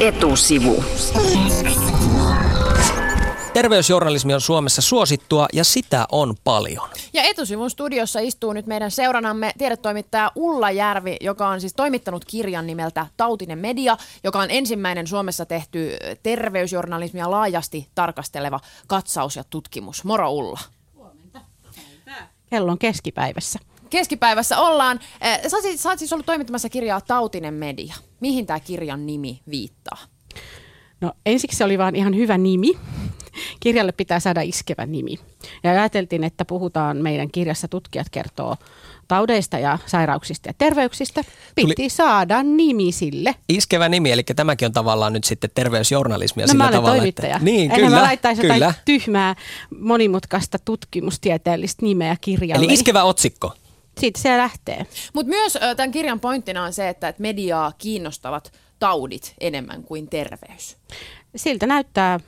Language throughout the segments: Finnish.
Etusivu. Terveysjournalismi on Suomessa suosittua ja sitä on paljon. Ja etusivun studiossa istuu nyt meidän seuranamme tiedetoimittaja Ulla Järvi, joka on siis toimittanut kirjan nimeltä Tautinen media, joka on ensimmäinen Suomessa tehty terveysjournalismia laajasti tarkasteleva katsaus ja tutkimus. Moro Ulla. Huomenta. Kello on keskipäivässä. Keskipäivässä ollaan. Eh, sä, sä oot siis ollut toimittamassa kirjaa Tautinen media. Mihin tämä kirjan nimi viittaa? No ensiksi se oli vaan ihan hyvä nimi. Kirjalle pitää saada iskevä nimi. Ja ajateltiin, että puhutaan meidän kirjassa tutkijat kertoo taudeista ja sairauksista ja terveyksistä. Piti Tuli saada nimi sille. Iskevä nimi, eli tämäkin on tavallaan nyt sitten terveysjournalismia no, sillä mä olen tavalla. toimittaja. Että, niin, Enhän kyllä, mä laittaisi kyllä. jotain tyhmää, monimutkaista tutkimustieteellistä nimeä kirjalle. Eli iskevä otsikko. Siitä se lähtee. Mutta myös tämän kirjan pointtina on se, että, että mediaa kiinnostavat taudit enemmän kuin terveys. Siltä näyttää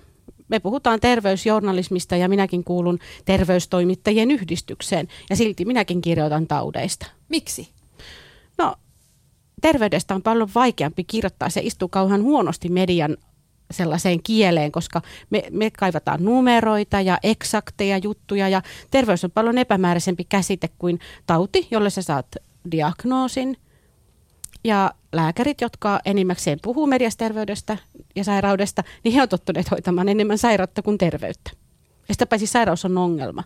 me puhutaan terveysjournalismista ja minäkin kuulun terveystoimittajien yhdistykseen ja silti minäkin kirjoitan taudeista. Miksi? No, terveydestä on paljon vaikeampi kirjoittaa. Se istuu kauhean huonosti median sellaiseen kieleen, koska me, me kaivataan numeroita ja eksakteja juttuja ja terveys on paljon epämääräisempi käsite kuin tauti, jolle sä saat diagnoosin. Ja lääkärit, jotka enimmäkseen puhuu mediasterveydestä ja sairaudesta, niin he on tottuneet hoitamaan enemmän sairautta kuin terveyttä. Ja sitä paitsi sairaus on ongelma.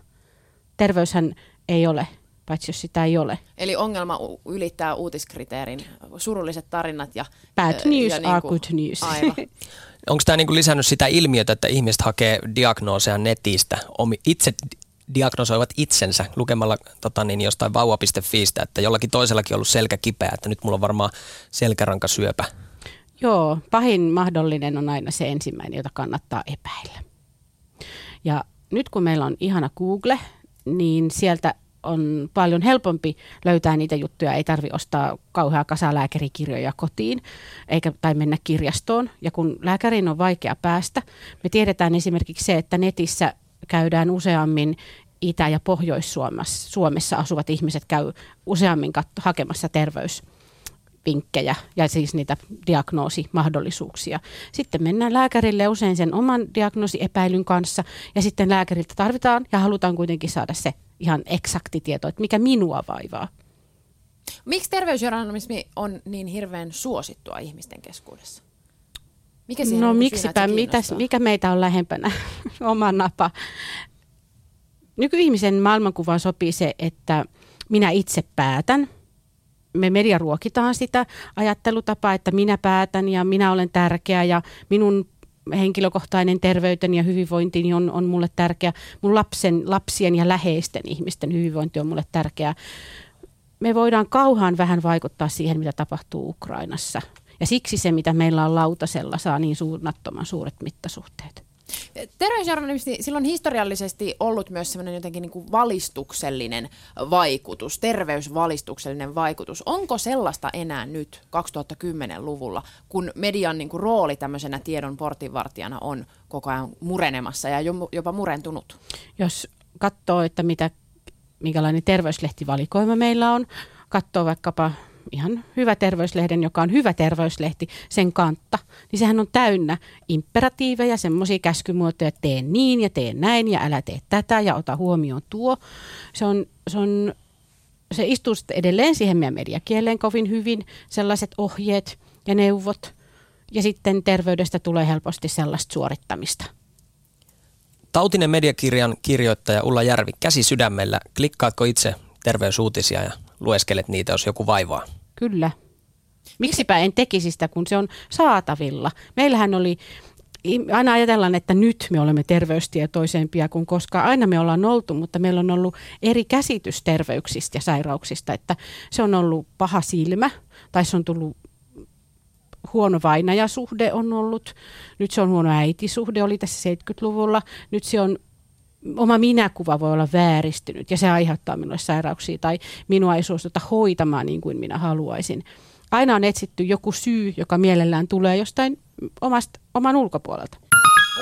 Terveyshän ei ole, paitsi jos sitä ei ole. Eli ongelma ylittää uutiskriteerin, surulliset tarinat ja... Bad news ja are good news. Aivan. Onko tämä niinku lisännyt sitä ilmiötä, että ihmiset hakee diagnooseja netistä, omi, itse diagnosoivat itsensä lukemalla tota niin, jostain vauva.fiistä, että jollakin toisellakin on ollut selkä kipeä, että nyt mulla on varmaan selkärankasyöpä. Joo, pahin mahdollinen on aina se ensimmäinen, jota kannattaa epäillä. Ja nyt kun meillä on ihana Google, niin sieltä on paljon helpompi löytää niitä juttuja. Ei tarvi ostaa kauheaa kasaa lääkärikirjoja kotiin eikä, tai mennä kirjastoon. Ja kun lääkäriin on vaikea päästä, me tiedetään esimerkiksi se, että netissä käydään useammin Itä- ja Pohjois-Suomessa Suomessa asuvat ihmiset käy useammin kat- hakemassa terveys vinkkejä ja siis niitä diagnoosimahdollisuuksia. Sitten mennään lääkärille usein sen oman diagnoosiepäilyn kanssa ja sitten lääkäriltä tarvitaan ja halutaan kuitenkin saada se ihan eksakti tieto, että mikä minua vaivaa. Miksi terveysjournalismi on niin hirveän suosittua ihmisten keskuudessa? Mikä no kun miksipä, mitäs, mikä meitä on lähempänä? Oma napa. Nykyihmisen maailmankuvaan sopii se, että minä itse päätän. Me media ruokitaan sitä ajattelutapaa, että minä päätän ja minä olen tärkeä ja minun henkilökohtainen terveyteni ja hyvinvointini on, on mulle tärkeä. Mun lapsen, lapsien ja läheisten ihmisten hyvinvointi on mulle tärkeää. Me voidaan kauhan vähän vaikuttaa siihen, mitä tapahtuu Ukrainassa. Ja siksi se, mitä meillä on lautasella, saa niin suunnattoman suuret mittasuhteet. Terveysjournalismi, sillä on historiallisesti ollut myös semmoinen jotenkin niin kuin valistuksellinen vaikutus, terveysvalistuksellinen vaikutus. Onko sellaista enää nyt 2010-luvulla, kun median niin kuin rooli tämmöisenä tiedon portinvartijana on koko ajan murenemassa ja jo- jopa murentunut? Jos katsoo, että mitä, minkälainen terveyslehtivalikoima meillä on, katsoo vaikkapa ihan hyvä terveyslehden, joka on hyvä terveyslehti, sen kantta, niin sehän on täynnä imperatiiveja, semmoisia käskymuotoja, että tee niin ja tee näin ja älä tee tätä ja ota huomioon tuo. Se, on, se, on, se istuu edelleen siihen meidän mediakieleen kovin hyvin, sellaiset ohjeet ja neuvot. Ja sitten terveydestä tulee helposti sellaista suorittamista. Tautinen mediakirjan kirjoittaja Ulla Järvi, käsi sydämellä, klikkaatko itse terveysuutisia ja lueskelet niitä, jos joku vaivaa? Kyllä. Miksipä en tekisi sitä, kun se on saatavilla. Meillähän oli, aina ajatellaan, että nyt me olemme terveystietoisempia kuin koskaan. Aina me ollaan oltu, mutta meillä on ollut eri käsitys terveyksistä ja sairauksista. Että se on ollut paha silmä tai se on tullut huono vainajasuhde on ollut. Nyt se on huono äitisuhde, oli tässä 70-luvulla. Nyt se on oma minäkuva voi olla vääristynyt ja se aiheuttaa minulle sairauksia tai minua ei suostuta hoitamaan niin kuin minä haluaisin. Aina on etsitty joku syy, joka mielellään tulee jostain omasta, oman ulkopuolelta.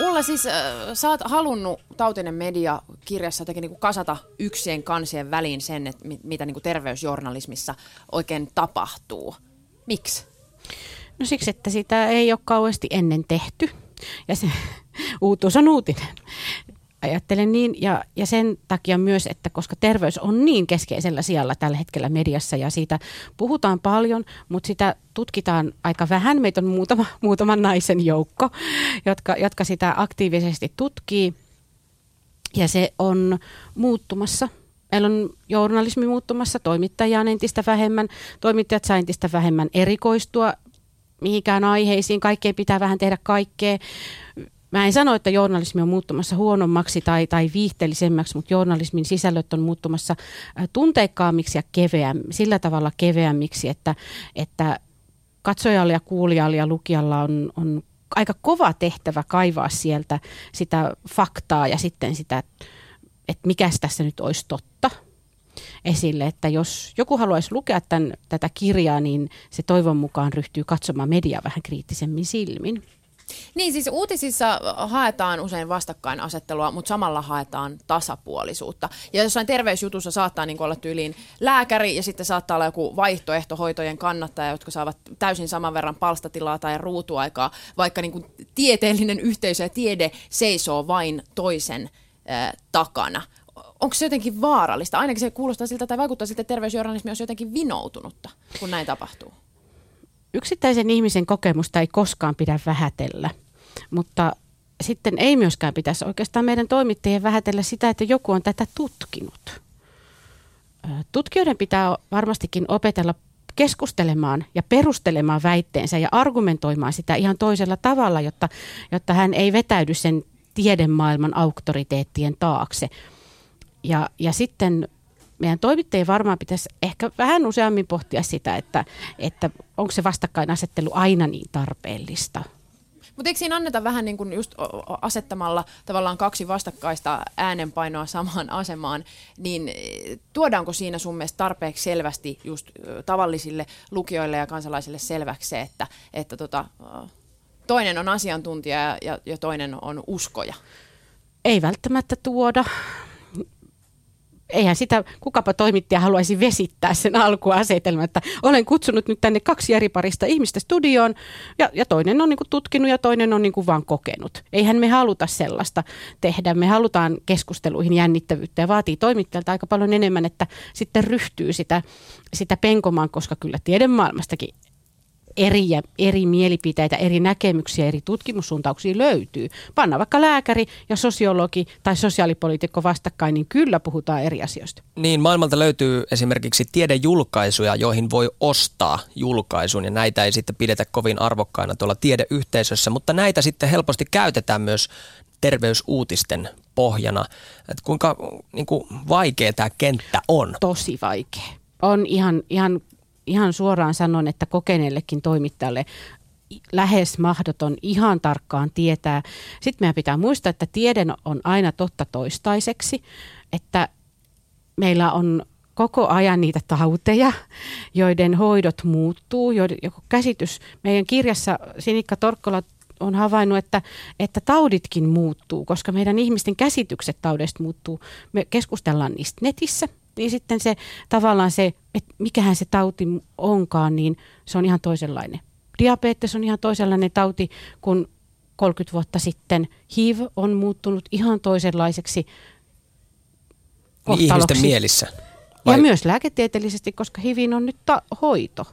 Ulla, siis äh, sä oot halunnut Tautinen media kirjassa jotenkin niin kasata yksien kansien väliin sen, että mit, mitä niin terveysjournalismissa oikein tapahtuu. Miksi? No siksi, että sitä ei ole kauheasti ennen tehty. Ja se uutuus on uutinen. Ajattelen niin, ja, ja sen takia myös, että koska terveys on niin keskeisellä sijalla tällä hetkellä mediassa ja siitä puhutaan paljon, mutta sitä tutkitaan aika vähän. Meitä on muutama, muutama naisen joukko, jotka, jotka sitä aktiivisesti tutkii. Ja se on muuttumassa. Meillä on journalismi muuttumassa, toimittajia on entistä vähemmän, toimittajat saa entistä vähemmän erikoistua mihinkään aiheisiin, kaikkeen pitää vähän tehdä kaikkea. Mä en sano, että journalismi on muuttumassa huonommaksi tai, tai viihteellisemmäksi, mutta journalismin sisällöt on muuttumassa tunteikkaammiksi ja keveäm, sillä tavalla keveämmiksi, että, että katsojalla ja kuulijalla ja lukijalla on, on aika kova tehtävä kaivaa sieltä sitä faktaa ja sitten sitä, että mikä tässä nyt olisi totta esille, että jos joku haluaisi lukea tämän, tätä kirjaa, niin se toivon mukaan ryhtyy katsomaan mediaa vähän kriittisemmin silmin. Niin siis uutisissa haetaan usein vastakkainasettelua, mutta samalla haetaan tasapuolisuutta. Ja jossain terveysjutussa saattaa niin olla tyyliin lääkäri ja sitten saattaa olla joku vaihtoehtohoitojen kannattaja, jotka saavat täysin saman verran palstatilaa tai ruutuaikaa, vaikka niin kuin tieteellinen yhteisö ja tiede seisoo vain toisen äh, takana onko se jotenkin vaarallista? Ainakin se kuulostaa siltä tai vaikuttaa siltä, että terveysjournalismi on jotenkin vinoutunutta, kun näin tapahtuu. Yksittäisen ihmisen kokemusta ei koskaan pidä vähätellä, mutta sitten ei myöskään pitäisi oikeastaan meidän toimittajien vähätellä sitä, että joku on tätä tutkinut. Tutkijoiden pitää varmastikin opetella keskustelemaan ja perustelemaan väitteensä ja argumentoimaan sitä ihan toisella tavalla, jotta, jotta hän ei vetäydy sen tiedemaailman auktoriteettien taakse. Ja, ja sitten meidän toimittajien varmaan pitäisi ehkä vähän useammin pohtia sitä, että, että onko se vastakkainasettelu aina niin tarpeellista. Mutta eikö siinä anneta vähän niin kuin just asettamalla tavallaan kaksi vastakkaista äänenpainoa samaan asemaan, niin e, tuodaanko siinä sun mielestä tarpeeksi selvästi just tavallisille lukijoille ja kansalaisille selväksi se, että, että tota, toinen on asiantuntija ja, ja toinen on uskoja? Ei välttämättä tuoda eihän sitä, kukapa toimittaja haluaisi vesittää sen alkuasetelman, että olen kutsunut nyt tänne kaksi eri parista ihmistä studioon ja, ja toinen on niin kuin tutkinut ja toinen on niin kuin vaan kokenut. Eihän me haluta sellaista tehdä. Me halutaan keskusteluihin jännittävyyttä ja vaatii toimittajalta aika paljon enemmän, että sitten ryhtyy sitä, sitä penkomaan, koska kyllä tiedemaailmastakin eri, eri mielipiteitä, eri näkemyksiä, eri tutkimussuuntauksia löytyy. Panna vaikka lääkäri ja sosiologi tai sosiaalipoliitikko vastakkain, niin kyllä puhutaan eri asioista. Niin, maailmalta löytyy esimerkiksi tiedejulkaisuja, joihin voi ostaa julkaisun ja näitä ei sitten pidetä kovin arvokkaina tuolla tiedeyhteisössä, mutta näitä sitten helposti käytetään myös terveysuutisten pohjana. Että kuinka niin kuin vaikea tämä kenttä on? Tosi vaikea. On ihan, ihan ihan suoraan sanon, että kokeneellekin toimittajalle lähes mahdoton ihan tarkkaan tietää. Sitten meidän pitää muistaa, että tiede on aina totta toistaiseksi, että meillä on koko ajan niitä tauteja, joiden hoidot muuttuu, joiden käsitys, meidän kirjassa Sinikka Torkkola on havainnut, että, että tauditkin muuttuu, koska meidän ihmisten käsitykset taudeista muuttuu. Me keskustellaan niistä netissä, niin sitten se tavallaan se, että mikähän se tauti onkaan, niin se on ihan toisenlainen. Diabetes on ihan toisenlainen tauti kuin 30 vuotta sitten. HIV on muuttunut ihan toisenlaiseksi niin ihmisten mielissä. Vai? Ja myös lääketieteellisesti, koska HIVin on nyt ta- hoito.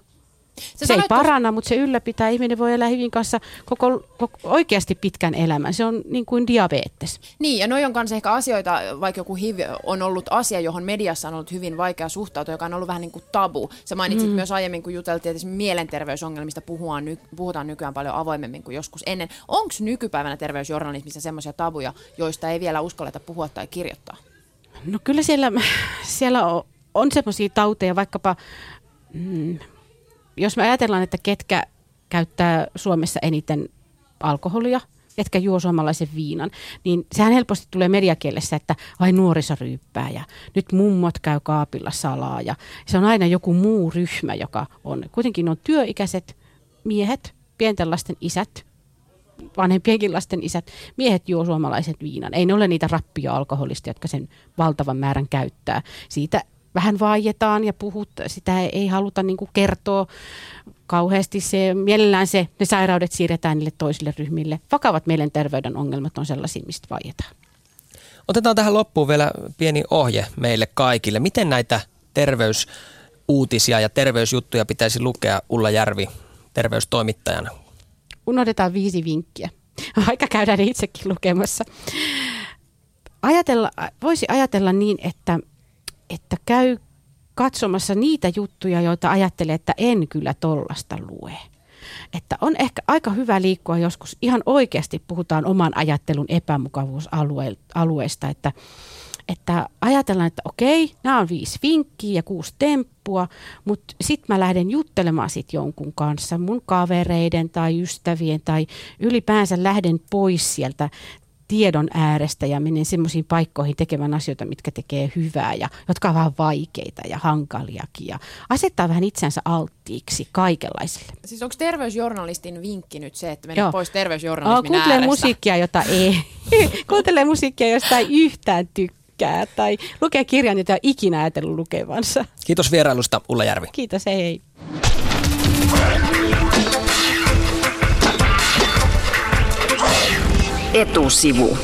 Se, se ei paranna, mutta se ylläpitää. Ihminen voi elää hyvin kanssa koko, koko, oikeasti pitkän elämän. Se on niin kuin diabetes. Niin, ja noin on kanssa ehkä asioita, vaikka joku HIV on ollut asia, johon mediassa on ollut hyvin vaikea suhtautua, joka on ollut vähän niin kuin tabu. Sä mainitsit mm. myös aiemmin, kun juteltiin, että mielenterveysongelmista puhutaan, ny, puhutaan nykyään paljon avoimemmin kuin joskus ennen. Onko nykypäivänä terveysjournalismissa semmoisia tabuja, joista ei vielä uskalleta puhua tai kirjoittaa? No kyllä siellä, siellä on, on semmoisia tauteja, vaikkapa... Mm, jos me ajatellaan, että ketkä käyttää Suomessa eniten alkoholia, ketkä juo suomalaisen viinan, niin sehän helposti tulee mediakielessä, että vai nuorisoryyppää ja nyt mummot käy kaapilla salaa ja se on aina joku muu ryhmä, joka on. Kuitenkin on työikäiset miehet, pienten lasten isät, vanhempienkin lasten isät, miehet juo suomalaisen viinan. Ei ne ole niitä rappia alkoholista, jotka sen valtavan määrän käyttää. Siitä vähän vaietaan ja puhut, sitä ei haluta niin kuin kertoa kauheasti. Se, mielellään se, ne sairaudet siirretään niille toisille ryhmille. Vakavat mielenterveyden ongelmat on sellaisia, mistä vaietaan. Otetaan tähän loppuun vielä pieni ohje meille kaikille. Miten näitä terveysuutisia ja terveysjuttuja pitäisi lukea Ulla Järvi terveystoimittajana? Unohdetaan viisi vinkkiä. Aika käydään itsekin lukemassa. Ajatella, voisi ajatella niin, että, että käy katsomassa niitä juttuja, joita ajattelee, että en kyllä tollasta lue. Että on ehkä aika hyvä liikkua joskus, ihan oikeasti puhutaan oman ajattelun epämukavuusalueesta, että, että ajatellaan, että okei, nämä on viisi vinkkiä ja kuusi temppua, mutta sitten mä lähden juttelemaan sit jonkun kanssa, mun kavereiden tai ystävien tai ylipäänsä lähden pois sieltä tiedon äärestä ja menen semmoisiin paikkoihin tekemään asioita, mitkä tekee hyvää ja jotka ovat vähän vaikeita ja hankaliakin ja asettaa vähän itsensä alttiiksi kaikenlaisille. Siis onko terveysjournalistin vinkki nyt se, että menee pois terveysjournalismin Kuuntelee musiikkia, jota ei. Kuuntelee musiikkia, josta ei yhtään tykkää tai lukee kirjan, jota ei ikinä ajatellut lukevansa. Kiitos vierailusta Ulla Järvi. Kiitos, hei hei. Etusivu.